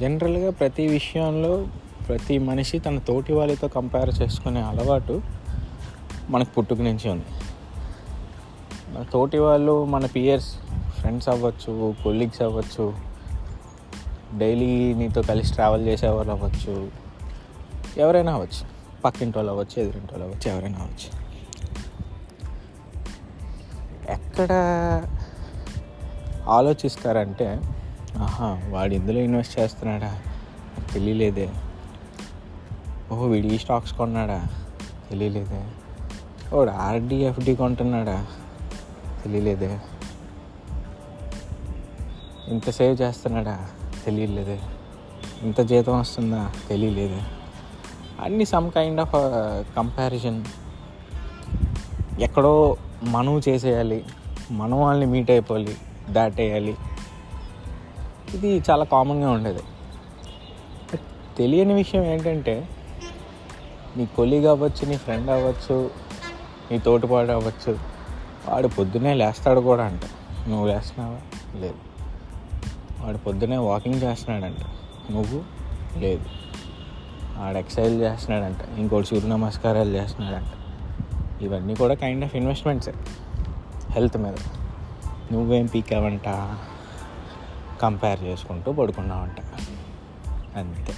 జనరల్గా ప్రతి విషయంలో ప్రతి మనిషి తన తోటి వాళ్ళతో కంపేర్ చేసుకునే అలవాటు మనకు పుట్టుక నుంచి ఉంది. మన తోటి వాళ్ళు మన పియర్స్ ఫ్రెండ్స్ అవ్వచ్చు కొలీగ్స్ అవ్వచ్చు డైలీ నీతో కలిసి ట్రావెల్ చేసేవాళ్ళు అవ్వచ్చు ఎవరైనా అవ్వచ్చు. పక్కింటి వాళ్ళు అవ్వచ్చు ఎదురింటి వాళ్ళు అవ్వచ్చు ఎవరైనా అవ్వచ్చు. ఎక్కడ ఆలోచిస్తారంటే ఆహా వాడు ఇందులో ఇన్వెస్ట్ చేస్తున్నాడా? నాకు తెలియలేదే. ఓహో వీడి స్టాక్స్ కొన్నాడా? తెలియలేదే. వాడు ఆర్డీఎఫ్డి కొంటున్నాడా? తెలియలేదే. ఇంత సేవ్ చేస్తున్నాడా? తెలియలేదే. ఇంత జీతం వస్తుందా? తెలియలేదే. అన్ని సమ్ కైండ్ ఆఫ్ కంపారిజన్ ఎక్కడో మనం చేసేయాలి. మనం వాళ్ళని మీట్ అయిపోవాలి. దాటేయాలి. ఇది చాలా కామన్గా ఉండేది. తెలియని విషయం ఏంటంటే నీ కొలీగ్ అవ్వచ్చు నీ ఫ్రెండ్ అవ్వచ్చు నీ తోటిపాడు అవ్వచ్చు వాడు పొద్దున్నే లేస్తాడు కూడా అంట. నువ్వు లేస్తున్నావా? లేదు. వాడు పొద్దునే వాకింగ్ చేస్తున్నాడంట. నువ్వు? లేదు. వాడు ఎక్సర్సైజ్ చేస్తున్నాడంట. ఇంకోటి సూర్య నమస్కారాలు చేస్తున్నాడంట. ఇవన్నీ కూడా కైండ్ ఆఫ్ ఇన్వెస్ట్మెంట్సే హెల్త్ మీద. నువ్వేం పీకావంట కంపేర్ చేసుకుంటూ పడుకున్నామంట అంతే.